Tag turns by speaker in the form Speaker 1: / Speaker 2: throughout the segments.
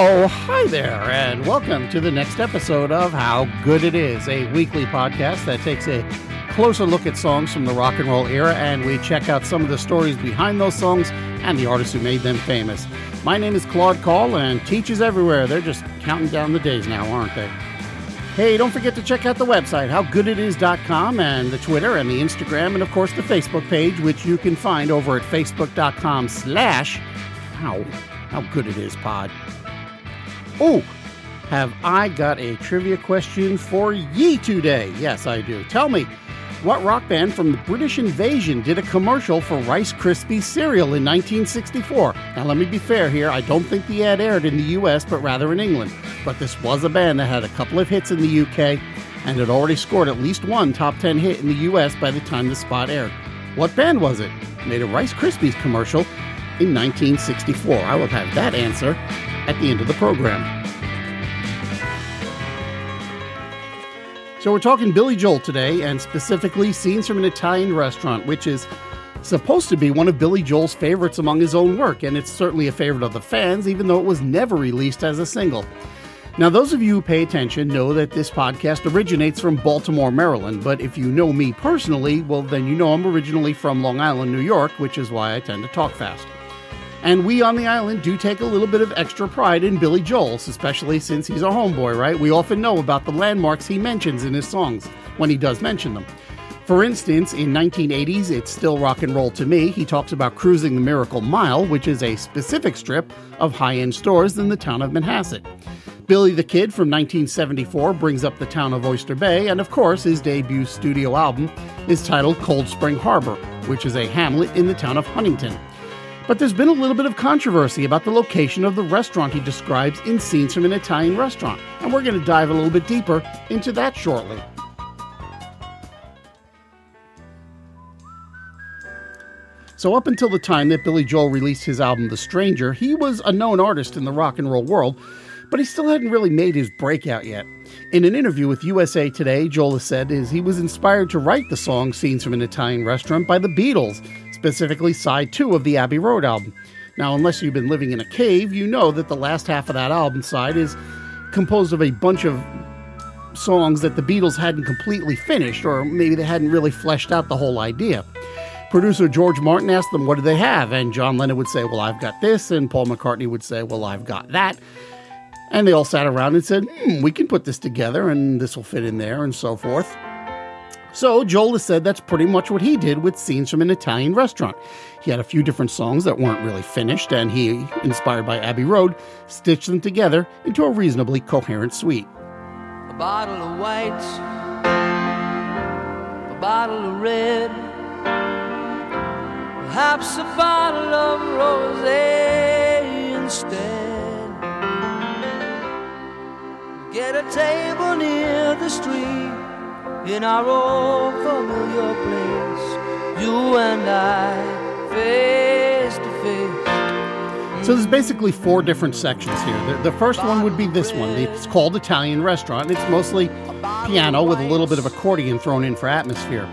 Speaker 1: Oh, hi there, and welcome to the next episode of How Good It Is, a weekly podcast that takes a closer look at songs from the rock and roll era and we check out some of the stories behind those songs and the artists who made them famous. My name is Claude Call, and teachers everywhere, they're just counting down the days now, aren't they? Hey, don't forget to check out the website, howgooditis.com, and the Twitter and the Instagram, and of course the Facebook page, which you can find over at facebook.com slash how, how good it is pod. Oh, have I got a trivia question for ye today? Yes, I do. Tell me, what rock band from the British invasion did a commercial for Rice Krispies cereal in 1964? Now, let me be fair here. I don't think the ad aired in the US, but rather in England. But this was a band that had a couple of hits in the UK and had already scored at least one top 10 hit in the US by the time the spot aired. What band was it? Made a Rice Krispies commercial in 1964. I will have that answer at the end of the program. So, we're talking Billy Joel today, and specifically scenes from an Italian restaurant, which is supposed to be one of Billy Joel's favorites among his own work, and it's certainly a favorite of the fans, even though it was never released as a single. Now, those of you who pay attention know that this podcast originates from Baltimore, Maryland, but if you know me personally, well, then you know I'm originally from Long Island, New York, which is why I tend to talk fast. And we on the island do take a little bit of extra pride in Billy Joel's, especially since he's a homeboy, right? We often know about the landmarks he mentions in his songs, when he does mention them. For instance, in 1980s, It's Still Rock and Roll to Me, he talks about cruising the Miracle Mile, which is a specific strip of high end stores in the town of Manhasset. Billy the Kid from 1974 brings up the town of Oyster Bay, and of course, his debut studio album is titled Cold Spring Harbor, which is a hamlet in the town of Huntington. But there's been a little bit of controversy about the location of the restaurant he describes in Scenes from an Italian Restaurant, and we're going to dive a little bit deeper into that shortly. So, up until the time that Billy Joel released his album The Stranger, he was a known artist in the rock and roll world, but he still hadn't really made his breakout yet. In an interview with USA Today, Joel has said is he was inspired to write the song Scenes from an Italian Restaurant by the Beatles, specifically side 2 of the Abbey Road album. Now, unless you've been living in a cave, you know that the last half of that album side is composed of a bunch of songs that the Beatles hadn't completely finished, or maybe they hadn't really fleshed out the whole idea. Producer George Martin asked them, What do they have? And John Lennon would say, Well, I've got this. And Paul McCartney would say, Well, I've got that. And they all sat around and said, hmm, we can put this together and this will fit in there and so forth. So Joel has said that's pretty much what he did with scenes from an Italian restaurant. He had a few different songs that weren't really finished, and he, inspired by Abbey Road, stitched them together into a reasonably coherent suite.
Speaker 2: A bottle of white, a bottle of red, perhaps a bottle of rosé instead. Get a table near the street in our old familiar place. You and I, face to face.
Speaker 1: So there's basically four different sections here. The, the, first one would be this one. It's called Italian Restaurant. It's mostly piano with a little bit of accordion thrown in for atmosphere.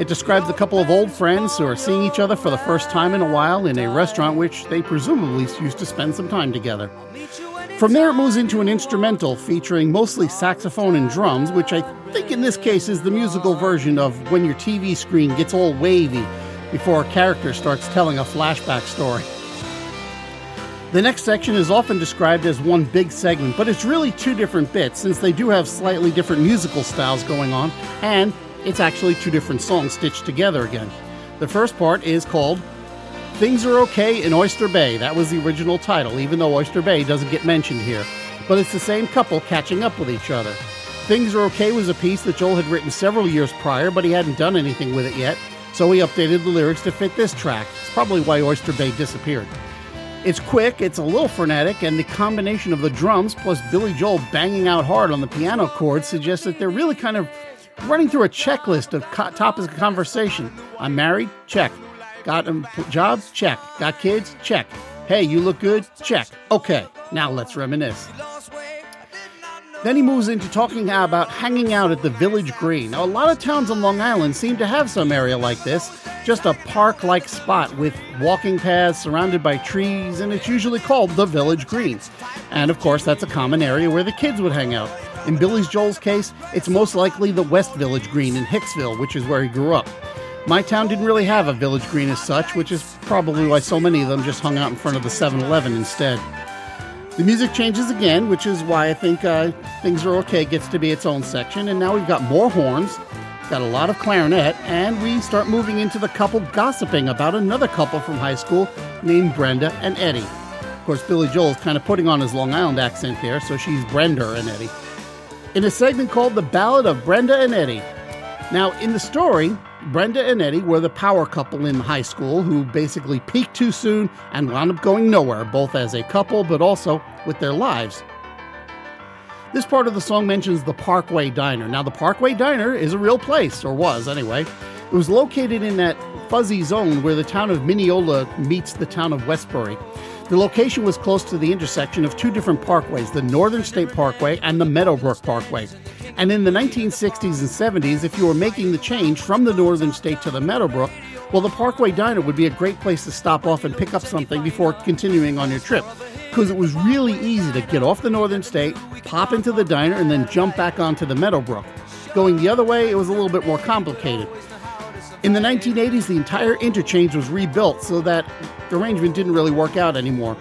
Speaker 1: It describes a couple of old friends who are seeing each other for the first time in a while in a restaurant which they presumably used to spend some time together. From there, it moves into an instrumental featuring mostly saxophone and drums, which I think in this case is the musical version of when your TV screen gets all wavy before a character starts telling a flashback story. The next section is often described as one big segment, but it's really two different bits since they do have slightly different musical styles going on, and it's actually two different songs stitched together again. The first part is called Things Are Okay in Oyster Bay. That was the original title, even though Oyster Bay doesn't get mentioned here. But it's the same couple catching up with each other. Things Are Okay was a piece that Joel had written several years prior, but he hadn't done anything with it yet, so he updated the lyrics to fit this track. It's probably why Oyster Bay disappeared. It's quick, it's a little frenetic, and the combination of the drums plus Billy Joel banging out hard on the piano chords suggests that they're really kind of running through a checklist of co- topics of conversation. I'm married? Check. Got a job? Check. Got kids? Check. Hey, you look good? Check. Okay, now let's reminisce. Then he moves into talking about hanging out at the Village Green. Now, a lot of towns on Long Island seem to have some area like this, just a park like spot with walking paths surrounded by trees, and it's usually called the Village Green. And of course, that's a common area where the kids would hang out. In Billy Joel's case, it's most likely the West Village Green in Hicksville, which is where he grew up. My town didn't really have a village green as such, which is probably why so many of them just hung out in front of the 7 Eleven instead. The music changes again, which is why I think uh, Things Are Okay gets to be its own section, and now we've got more horns, got a lot of clarinet, and we start moving into the couple gossiping about another couple from high school named Brenda and Eddie. Of course, Billy Joel's kind of putting on his Long Island accent there, so she's Brenda and Eddie. In a segment called The Ballad of Brenda and Eddie. Now, in the story, Brenda and Eddie were the power couple in high school who basically peaked too soon and wound up going nowhere, both as a couple but also with their lives. This part of the song mentions the Parkway Diner. Now, the Parkway Diner is a real place, or was anyway. It was located in that fuzzy zone where the town of Mineola meets the town of Westbury. The location was close to the intersection of two different parkways, the Northern State Parkway and the Meadowbrook Parkway. And in the 1960s and 70s, if you were making the change from the Northern State to the Meadowbrook, well, the Parkway Diner would be a great place to stop off and pick up something before continuing on your trip. Because it was really easy to get off the Northern State, pop into the diner, and then jump back onto the Meadowbrook. Going the other way, it was a little bit more complicated. In the 1980s, the entire interchange was rebuilt so that the arrangement didn't really work out anymore.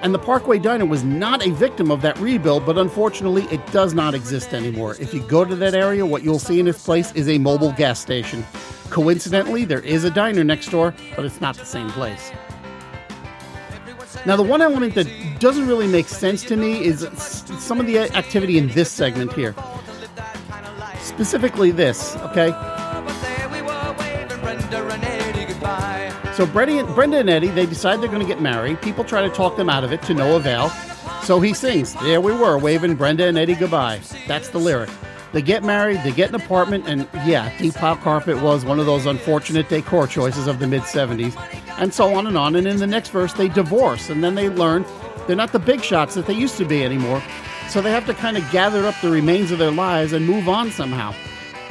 Speaker 1: And the Parkway Diner was not a victim of that rebuild, but unfortunately, it does not exist anymore. If you go to that area, what you'll see in its place is a Mobil gas station. Coincidentally, there is a diner next door, but it's not the same place. Now, the one element that doesn't really make sense to me is some of the activity in this segment here. Specifically, this, okay? So Brenda, and Eddie, they decide they're going to get married. People try to talk them out of it to no avail. So he sings, There we were, waving Brenda and Eddie goodbye. That's the lyric. They get married, they get an apartment, and yeah, deep pile carpet was one of those unfortunate decor choices of the mid 70s, and so on and on. And in the next verse, they divorce, and then they learn they're not the big shots that they used to be anymore. So they have to kind of gather up the remains of their lives and move on somehow.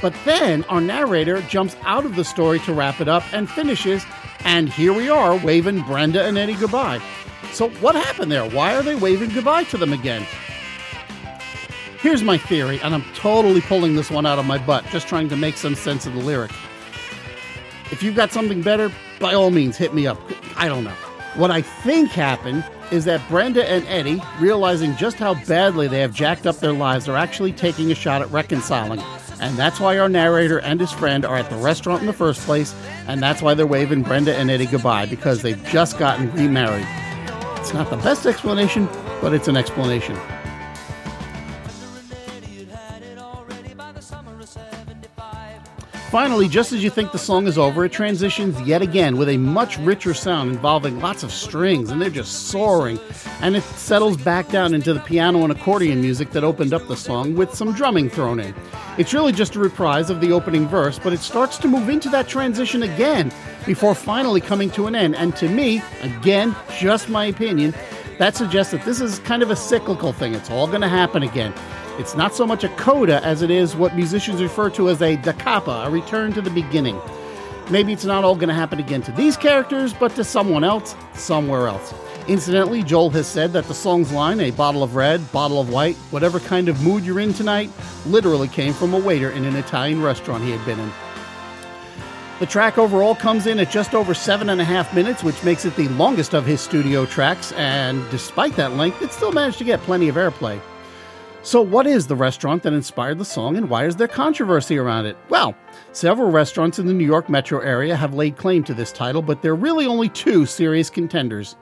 Speaker 1: But then our narrator jumps out of the story to wrap it up and finishes and here we are waving Brenda and Eddie goodbye. So, what happened there? Why are they waving goodbye to them again? Here's my theory, and I'm totally pulling this one out of my butt, just trying to make some sense of the lyric. If you've got something better, by all means, hit me up. I don't know. What I think happened is that Brenda and Eddie, realizing just how badly they have jacked up their lives, are actually taking a shot at reconciling. And that's why our narrator and his friend are at the restaurant in the first place, and that's why they're waving Brenda and Eddie goodbye, because they've just gotten remarried. It's not the best explanation, but it's an explanation. Finally, just as you think the song is over, it transitions yet again with a much richer sound involving lots of strings, and they're just soaring. And it settles back down into the piano and accordion music that opened up the song with some drumming thrown in. It's really just a reprise of the opening verse, but it starts to move into that transition again before finally coming to an end. And to me, again, just my opinion, that suggests that this is kind of a cyclical thing. It's all going to happen again. It's not so much a coda as it is what musicians refer to as a da capo, a return to the beginning. Maybe it's not all going to happen again to these characters, but to someone else, somewhere else. Incidentally, Joel has said that the song's line, a bottle of red, bottle of white, whatever kind of mood you're in tonight, literally came from a waiter in an Italian restaurant he had been in. The track overall comes in at just over seven and a half minutes, which makes it the longest of his studio tracks, and despite that length, it still managed to get plenty of airplay. So, what is the restaurant that inspired the song and why is there controversy around it? Well, several restaurants in the New York metro area have laid claim to this title, but there are really only two serious contenders.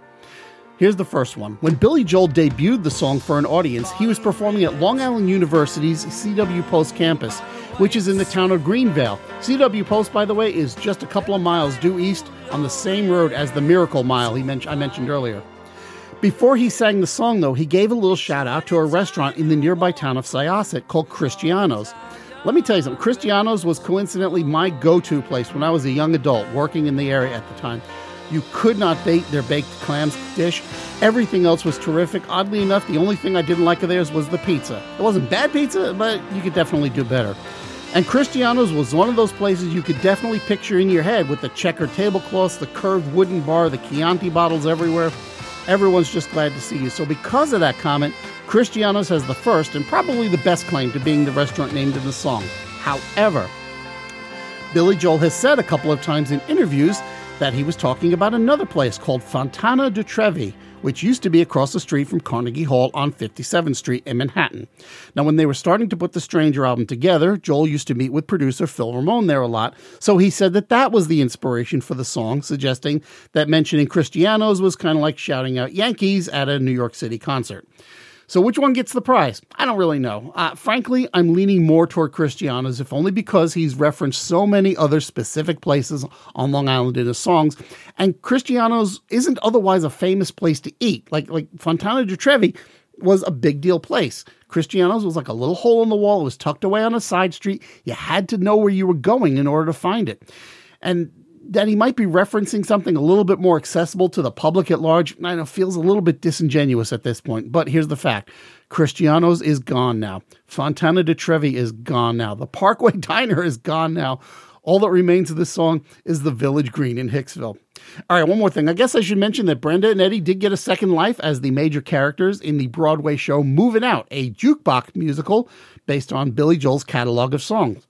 Speaker 1: Here's the first one. When Billy Joel debuted the song for an audience, he was performing at Long Island University's CW Post campus, which is in the town of Greenvale. CW Post, by the way, is just a couple of miles due east on the same road as the Miracle Mile he men- I mentioned earlier. Before he sang the song, though, he gave a little shout out to a restaurant in the nearby town of Syosset called Cristiano's. Let me tell you something Cristiano's was coincidentally my go to place when I was a young adult working in the area at the time. You could not bake their baked clams dish. Everything else was terrific. Oddly enough, the only thing I didn't like of theirs was the pizza. It wasn't bad pizza, but you could definitely do better. And Cristiano's was one of those places you could definitely picture in your head with the checkered tablecloths, the curved wooden bar, the Chianti bottles everywhere. Everyone's just glad to see you. So, because of that comment, Cristiano's has the first and probably the best claim to being the restaurant named in the song. However, Billy Joel has said a couple of times in interviews that he was talking about another place called Fontana di Trevi, which used to be across the street from Carnegie Hall on 57th Street in Manhattan. Now, when they were starting to put the Stranger album together, Joel used to meet with producer Phil Ramone there a lot, so he said that that was the inspiration for the song, suggesting that mentioning Cristiano's was kind of like shouting out Yankees at a New York City concert. So, which one gets the prize? I don't really know. Uh, frankly, I'm leaning more toward Cristiano's, if only because he's referenced so many other specific places on Long Island in his songs. And Cristiano's isn't otherwise a famous place to eat. Like, like Fontana di Trevi was a big deal place. Cristiano's was like a little hole in the wall. It was tucked away on a side street. You had to know where you were going in order to find it. And that he might be referencing something a little bit more accessible to the public at large, I know feels a little bit disingenuous at this point. But here's the fact. Cristiano's is gone now. Fontana di Trevi is gone now. The Parkway Diner is gone now. All that remains of this song is the Village Green in Hicksville. All right, one more thing. I guess I should mention that Brenda and Eddie did get a second life as the major characters in the Broadway show Moving Out, a jukebox musical based on Billy Joel's catalog of songs.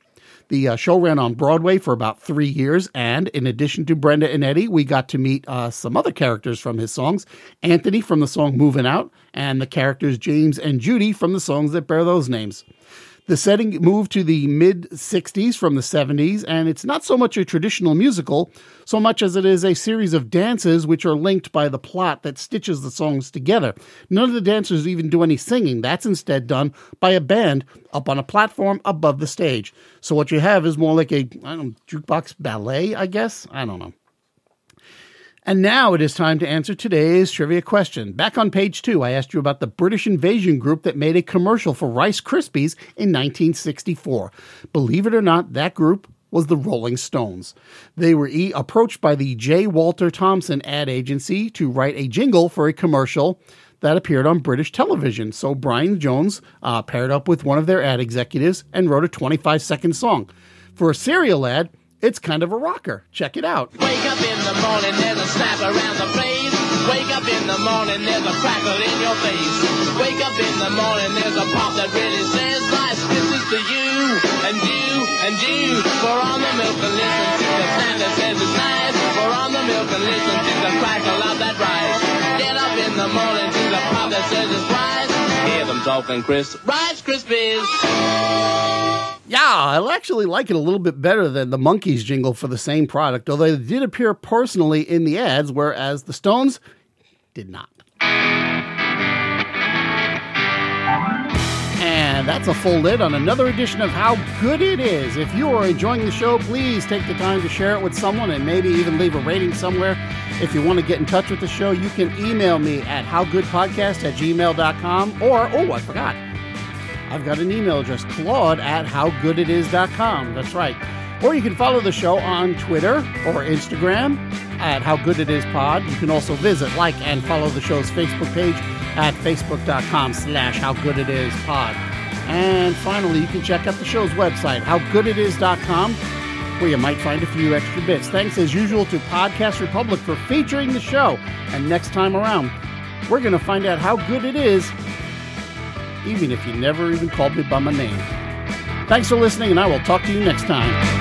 Speaker 1: The uh, show ran on Broadway for about three years, and in addition to Brenda and Eddie, we got to meet uh, some other characters from his songs Anthony from the song Moving Out, and the characters James and Judy from the songs that bear those names. The setting moved to the mid 60s from the 70s, and it's not so much a traditional musical so much as it is a series of dances which are linked by the plot that stitches the songs together. None of the dancers even do any singing, that's instead done by a band up on a platform above the stage. So what you have is more like a I don't know, jukebox ballet, I guess? I don't know. And now it is time to answer today's trivia question. Back on page two, I asked you about the British invasion group that made a commercial for Rice Krispies in 1964. Believe it or not, that group was the Rolling Stones. They were e- approached by the J. Walter Thompson ad agency to write a jingle for a commercial that appeared on British television. So Brian Jones uh, paired up with one of their ad executives and wrote a 25 second song. For a cereal ad, it's kind of a rocker. Check it out.
Speaker 3: Wake up in the morning, there's a snap around the place. Wake up in the morning, there's a crackle in your face. Wake up in the morning, there's a pop that really says, to you, and you, and you. Pour on the milk and listen to the sound that says it's nice. Pour on the milk and listen to the crackle of that rice. Get up in the morning to the pop that says it's rice. Hear them talking Rice Krispies.
Speaker 1: Yeah, I actually like it a little bit better than the Monkees jingle for the same product, although they did appear personally in the ads, whereas the Stones did not. And that's a full lid on another edition of How Good It Is. If you are enjoying the show, please take the time to share it with someone and maybe even leave a rating somewhere. If you want to get in touch with the show, you can email me at howgoodpodcast at gmail.com or, oh, I forgot. I've got an email address, claude at howgooditis.com. That's right. Or you can follow the show on Twitter or Instagram at How Good It Is Pod. You can also visit, like, and follow the show's Facebook page at facebook.com slash How Good It Is Pod. And finally, you can check out the show's website, howgooditis.com, where you might find a few extra bits. Thanks, as usual, to Podcast Republic for featuring the show. And next time around, we're going to find out how good it is even if you never even called me by my name. Thanks for listening, and I will talk to you next time.